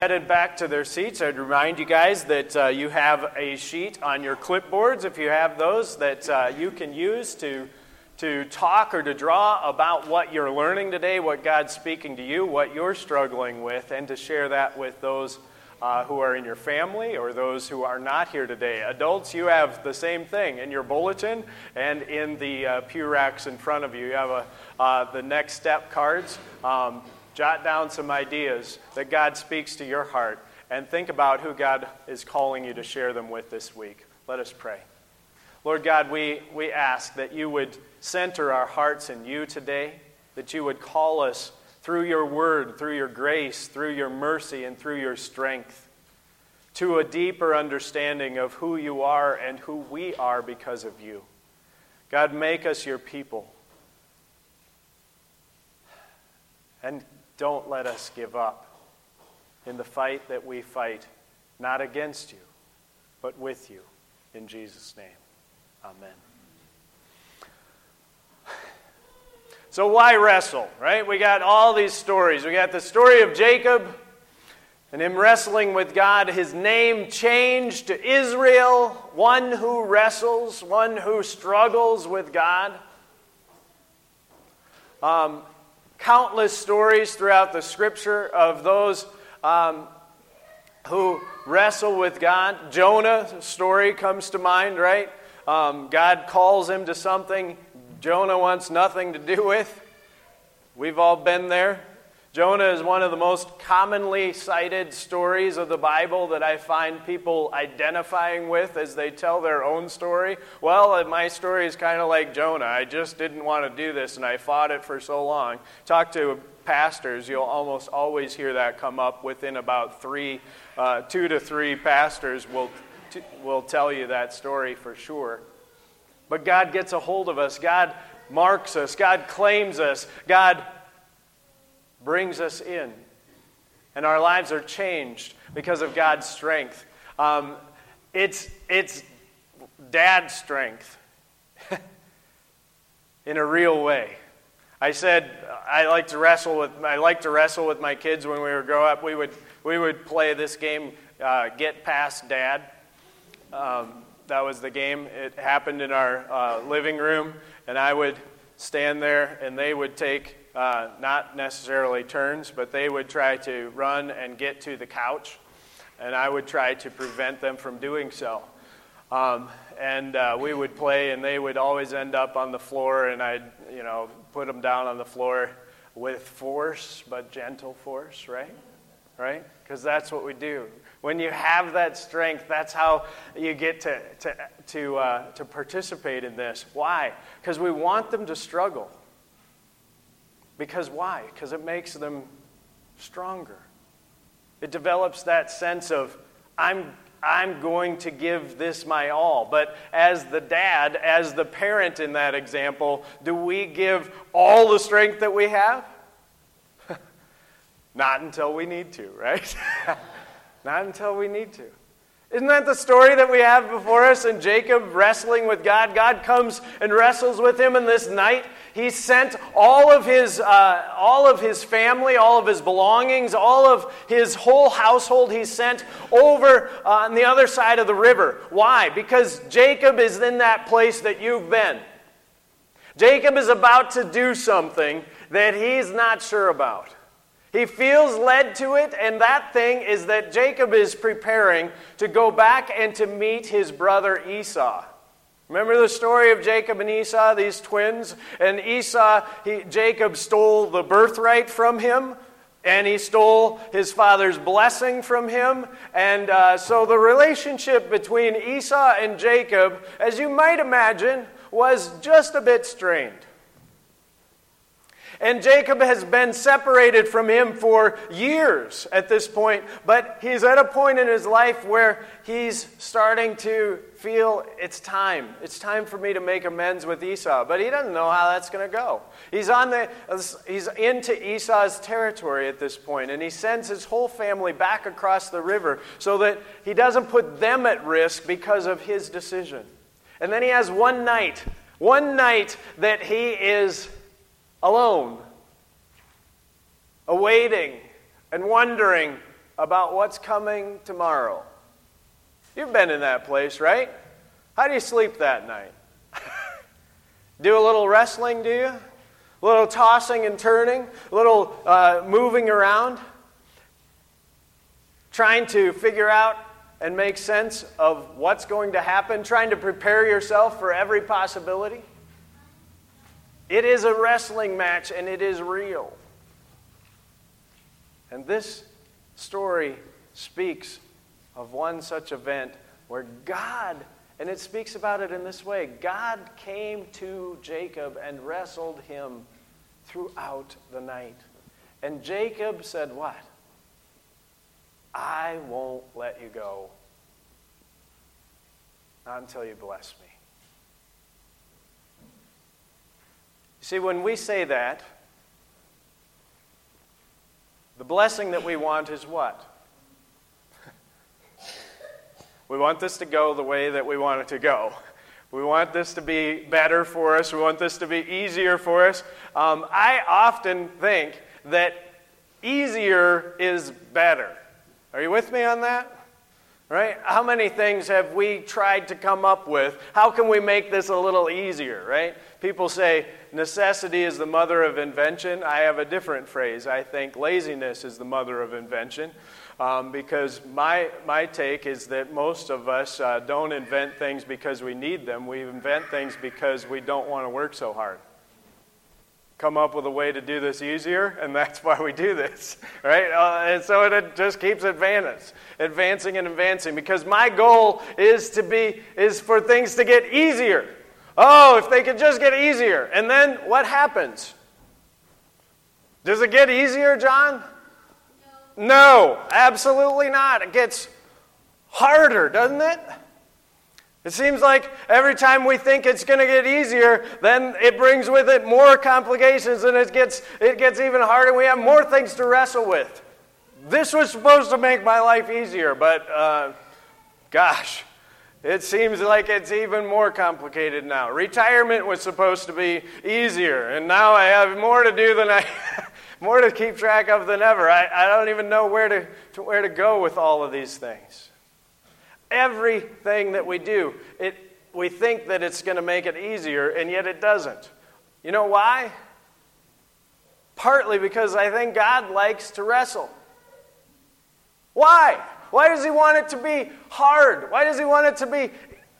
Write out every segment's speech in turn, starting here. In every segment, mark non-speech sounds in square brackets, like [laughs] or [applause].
headed back to their seats, I'd remind you guys that uh, you have a sheet on your clipboards, if you have those, that uh, you can use to, to talk or to draw about what you're learning today, what God's speaking to you, what you're struggling with, and to share that with those uh, who are in your family or those who are not here today. Adults, you have the same thing in your bulletin and in the uh, pew racks in front of you. You have a, uh, the next step cards. Um, Jot down some ideas that God speaks to your heart and think about who God is calling you to share them with this week. Let us pray. Lord God, we, we ask that you would center our hearts in you today, that you would call us through your word, through your grace, through your mercy, and through your strength to a deeper understanding of who you are and who we are because of you. God, make us your people. And don't let us give up in the fight that we fight, not against you, but with you. In Jesus' name, amen. So, why wrestle, right? We got all these stories. We got the story of Jacob and him wrestling with God. His name changed to Israel, one who wrestles, one who struggles with God. Um, countless stories throughout the scripture of those um, who wrestle with God. Jonah's story comes to mind, right? Um, God calls him to something Jonah wants nothing to do with. We've all been there. Jonah is one of the most commonly cited stories of the Bible that I find people identifying with as they tell their own story. Well, uh, my story is kind of like Jonah. I just didn't want to do this and I fought it for so long. Talk to pastors, you'll almost always hear that come up within about three, uh, two to three pastors will, t- will tell you that story for sure. But God gets a hold of us. God marks us. God claims us. God brings us in. And our lives are changed because of God's strength. Um, it's, it's dad's strength [laughs] in a real way. I said I like to wrestle with I like to wrestle with my kids when we were growing up. We would we would play this game, uh, get past dad. Um, that was the game. It happened in our uh, living room, and I would stand there, and they would take uh, not necessarily turns, but they would try to run and get to the couch, and I would try to prevent them from doing so. Um, and uh, we would play, and they would always end up on the floor, and I'd, you know, put them down on the floor with force, but gentle force, right? Right? Because that's what we do. When you have that strength, that's how you get to, to, to, uh, to participate in this. Why? Because we want them to struggle. Because why? Because it makes them stronger. It develops that sense of, I'm, I'm going to give this my all. But as the dad, as the parent in that example, do we give all the strength that we have? [laughs] Not until we need to, right? [laughs] Not until we need to. Isn't that the story that we have before us in Jacob wrestling with God? God comes and wrestles with him in this night. He sent all of his, uh, all of his family, all of his belongings, all of his whole household, he sent over uh, on the other side of the river. Why? Because Jacob is in that place that you've been. Jacob is about to do something that he's not sure about. He feels led to it, and that thing is that Jacob is preparing to go back and to meet his brother Esau. Remember the story of Jacob and Esau, these twins? And Esau, he, Jacob stole the birthright from him, and he stole his father's blessing from him. And uh, so the relationship between Esau and Jacob, as you might imagine, was just a bit strained. And Jacob has been separated from him for years at this point, but he's at a point in his life where he's starting to feel it's time. It's time for me to make amends with Esau. But he doesn't know how that's going to go. He's, on the, he's into Esau's territory at this point, and he sends his whole family back across the river so that he doesn't put them at risk because of his decision. And then he has one night, one night that he is alone, awaiting and wondering about what's coming tomorrow. You've been in that place, right? How do you sleep that night? [laughs] do a little wrestling, do you? A little tossing and turning, a little uh, moving around, trying to figure out and make sense of what's going to happen, trying to prepare yourself for every possibility. It is a wrestling match and it is real. And this story speaks of one such event where God, and it speaks about it in this way God came to Jacob and wrestled him throughout the night. And Jacob said, What? I won't let you go. Not until you bless me. See, when we say that, the blessing that we want is what? we want this to go the way that we want it to go. We want this to be better for us. We want this to be easier for us. Um, I often think that easier is better. Are you with me on that? Right? How many things have we tried to come up with? How can we make this a little easier, right? People say necessity is the mother of invention. I have a different phrase. I think laziness is the mother of invention. Um, because my, my take is that most of us uh, don't invent things because we need them. We invent things because we don't want to work so hard. Come up with a way to do this easier, and that's why we do this, [laughs] right? Uh, and so it just keeps advancing, advancing and advancing. Because my goal is to be is for things to get easier. Oh, if they could just get easier. And then what happens? Does it get easier, John? No, no absolutely not. It gets harder, doesn't it? It seems like every time we think it's going to get easier, then it brings with it more complications and it gets, it gets even harder. We have more things to wrestle with. This was supposed to make my life easier, but uh, gosh, it seems like it's even more complicated now. Retirement was supposed to be easier, and now I have more to do than I, [laughs] more to keep track of than ever. I, I don't even know where to, to, where to go with all of these things. Everything that we do, it, we think that it's going to make it easier, and yet it doesn't. You know why? Partly because I think God likes to wrestle. Why? Why does he want it to be hard? Why does he want it to be.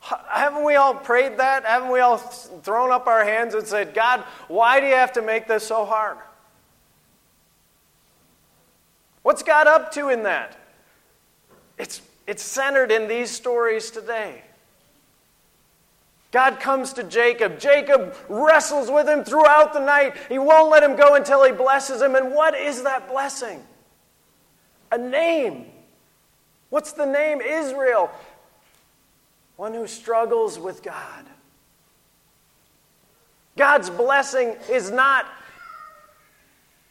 Haven't we all prayed that? Haven't we all thrown up our hands and said, God, why do you have to make this so hard? What's God up to in that? It's, it's centered in these stories today. God comes to Jacob. Jacob wrestles with him throughout the night. He won't let him go until he blesses him. And what is that blessing? A name. What's the name? Israel. One who struggles with God. God's blessing is not,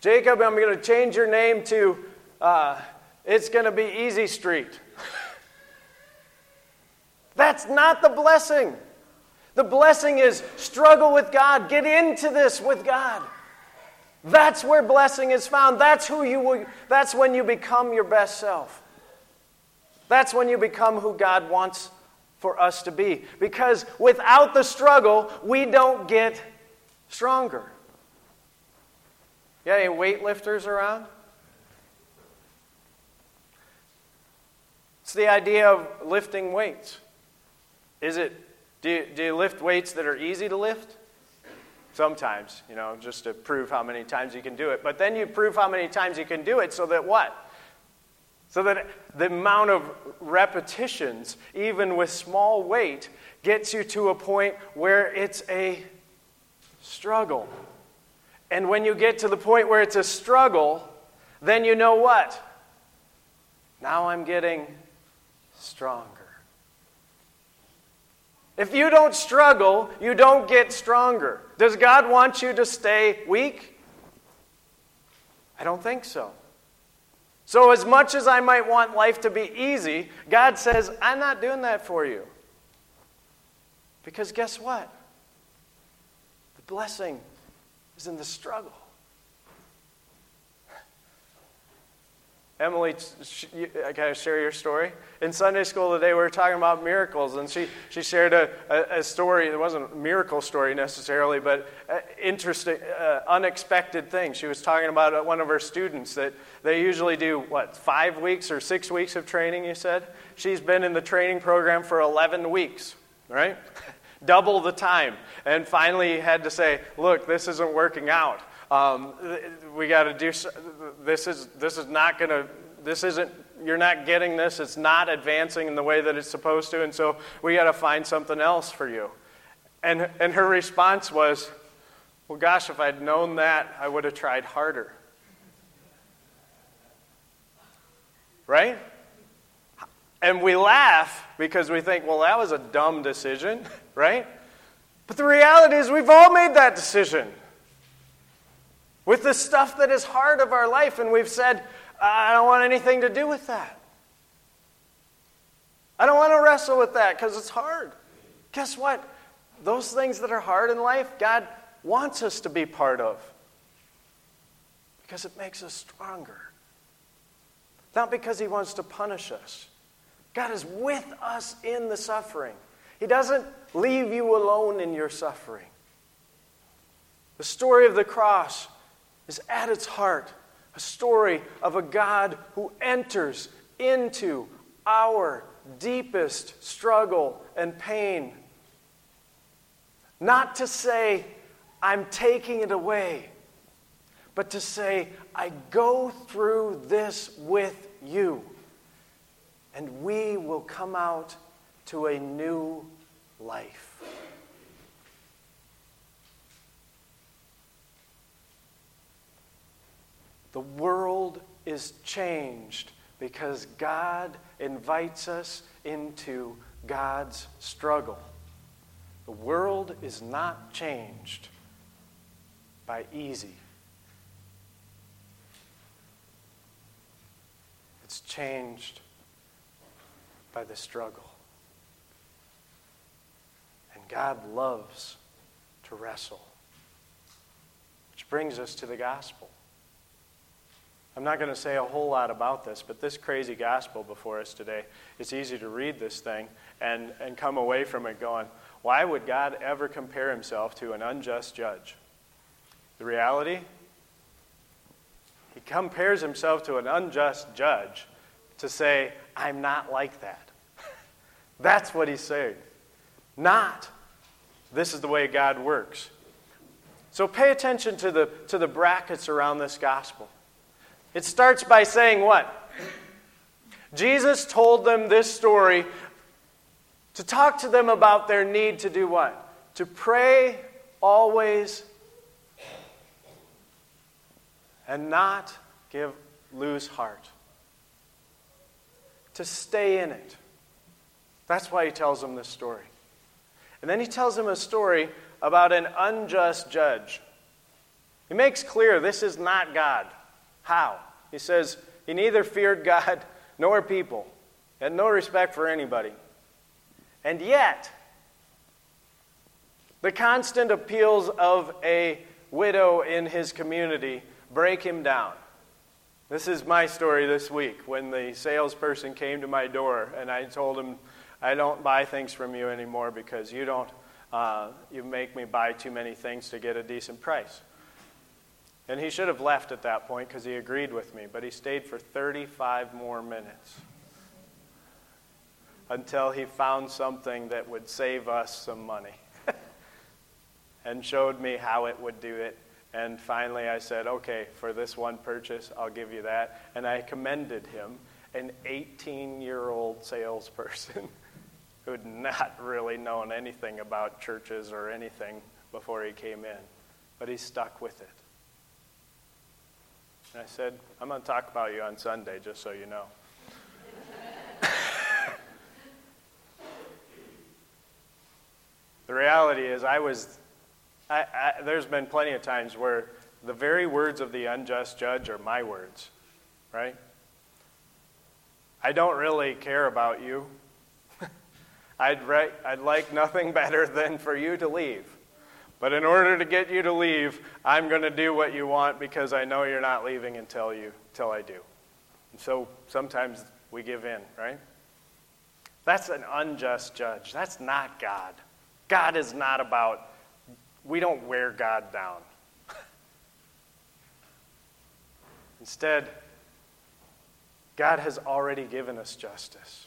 Jacob, I'm going to change your name to, uh, it's going to be Easy Street. [laughs] That's not the blessing. The blessing is struggle with God, get into this with God. That's where blessing is found. That's who you will, that's when you become your best self. That's when you become who God wants for us to be. Because without the struggle, we don't get stronger. You got any weightlifters around? It's the idea of lifting weights. Is it, do you, do you lift weights that are easy to lift? Sometimes, you know, just to prove how many times you can do it. But then you prove how many times you can do it so that what? So that the amount of repetitions, even with small weight, gets you to a point where it's a struggle. And when you get to the point where it's a struggle, then you know what? Now I'm getting stronger. If you don't struggle, you don't get stronger. Does God want you to stay weak? I don't think so. So, as much as I might want life to be easy, God says, I'm not doing that for you. Because guess what? The blessing is in the struggle. Emily, can I share your story? In Sunday school today, we were talking about miracles, and she, she shared a, a, a story. It wasn't a miracle story necessarily, but interesting, uh, unexpected thing. She was talking about uh, one of her students that they usually do, what, five weeks or six weeks of training, you said? She's been in the training program for 11 weeks, right? [laughs] Double the time. And finally had to say, look, this isn't working out. Um, we got to do this is this is not going to this isn't you're not getting this. It's not advancing in the way that it's supposed to and so we got to find something else for you. And and her response was well gosh if i'd known that i would have tried harder. Right? And we laugh because we think well that was a dumb decision [laughs] right? But the reality is we've all made that decision with the stuff that is hard of our life, and we've said, I don't want anything to do with that. I don't want to wrestle with that because it's hard. Guess what? Those things that are hard in life, God wants us to be part of because it makes us stronger. Not because He wants to punish us. God is with us in the suffering. He doesn't leave you alone in your suffering. The story of the cross is at its heart a story of a God who enters into our deepest struggle and pain. Not to say, I'm taking it away, but to say, I go through this with you, and we will come out to a new life. The world is changed because God invites us into God's struggle. The world is not changed by easy. It's changed by the struggle. And God loves to wrestle. Which brings us to the gospel. I'm not going to say a whole lot about this, but this crazy gospel before us today, it's easy to read this thing and, and come away from it going, why would God ever compare himself to an unjust judge? The reality, he compares himself to an unjust judge to say, I'm not like that. [laughs] That's what he's saying. Not, this is the way God works. So pay attention to the, to the brackets around this gospel. It starts by saying what? Jesus told them this story to talk to them about their need to do what? To pray always and not give lose heart. To stay in it. That's why he tells them this story. And then he tells them a story about an unjust judge. He makes clear this is not God. How? He says he neither feared God [laughs] nor people, had no respect for anybody. And yet, the constant appeals of a widow in his community break him down. This is my story this week when the salesperson came to my door and I told him, I don't buy things from you anymore because you don't, uh, you make me buy too many things to get a decent price. And he should have left at that point because he agreed with me, but he stayed for 35 more minutes until he found something that would save us some money [laughs] and showed me how it would do it. And finally, I said, okay, for this one purchase, I'll give you that. And I commended him, an 18 year old salesperson [laughs] who'd not really known anything about churches or anything before he came in. But he stuck with it. And I said, I'm going to talk about you on Sunday, just so you know. the reality is, I was, I, I, there's been plenty of times where the very words of the unjust judge are my words, right? I don't really care about you. [laughs] I'd, write, I'd like nothing better than for you to leave. But in order to get you to leave, I'm going to do what you want because I know you're not leaving until you until I do. And so sometimes we give in, right? That's an unjust judge. That's not God. God is not about, we don't wear God down. [laughs] Instead, God has already given us justice.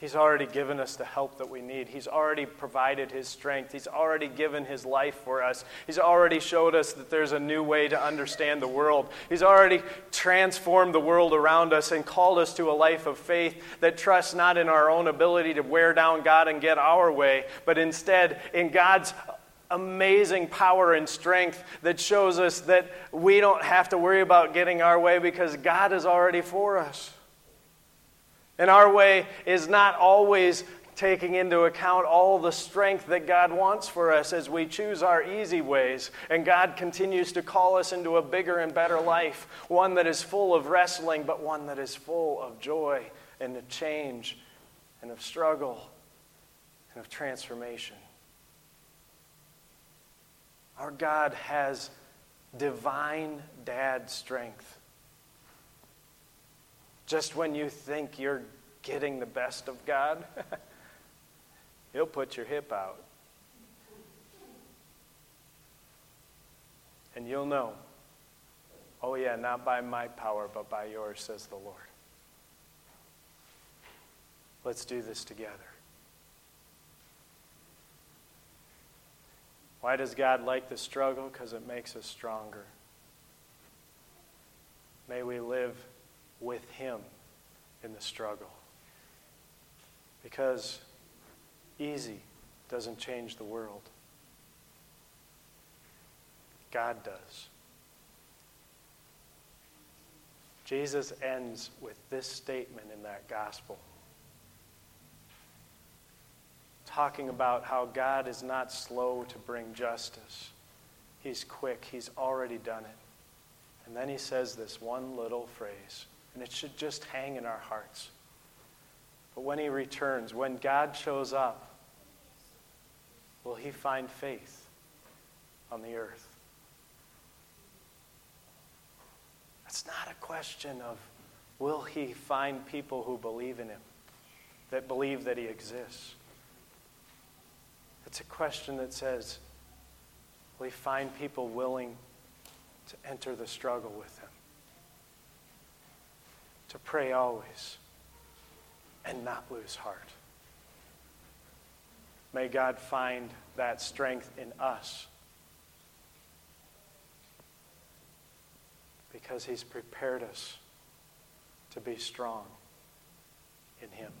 He's already given us the help that we need. He's already provided His strength. He's already given His life for us. He's already showed us that there's a new way to understand the world. He's already transformed the world around us and called us to a life of faith that trusts not in our own ability to wear down God and get our way, but instead in God's amazing power and strength that shows us that we don't have to worry about getting our way because God is already for us. And our way is not always taking into account all the strength that God wants for us as we choose our easy ways. And God continues to call us into a bigger and better life, one that is full of wrestling, but one that is full of joy and of change and of struggle and of transformation. Our God has divine dad strength. Just when you think you're getting the best of God, [laughs] He'll put your hip out. And you'll know, oh, yeah, not by my power, but by yours, says the Lord. Let's do this together. Why does God like the struggle? Because it makes us stronger. May we live with Him in the struggle. Because easy doesn't change the world, God does. Jesus ends with this statement in that gospel talking about how God is not slow to bring justice. He's quick, He's already done it. And then he says this one little phrase, and it should just hang in our hearts. But when he returns, when God shows up, will he find faith on the earth? It's not a question of will he find people who believe in him, that believe that he exists. It's a question that says, will he find people willing to enter the struggle with him. To pray always and not lose heart. May God find that strength in us because he's prepared us to be strong in him.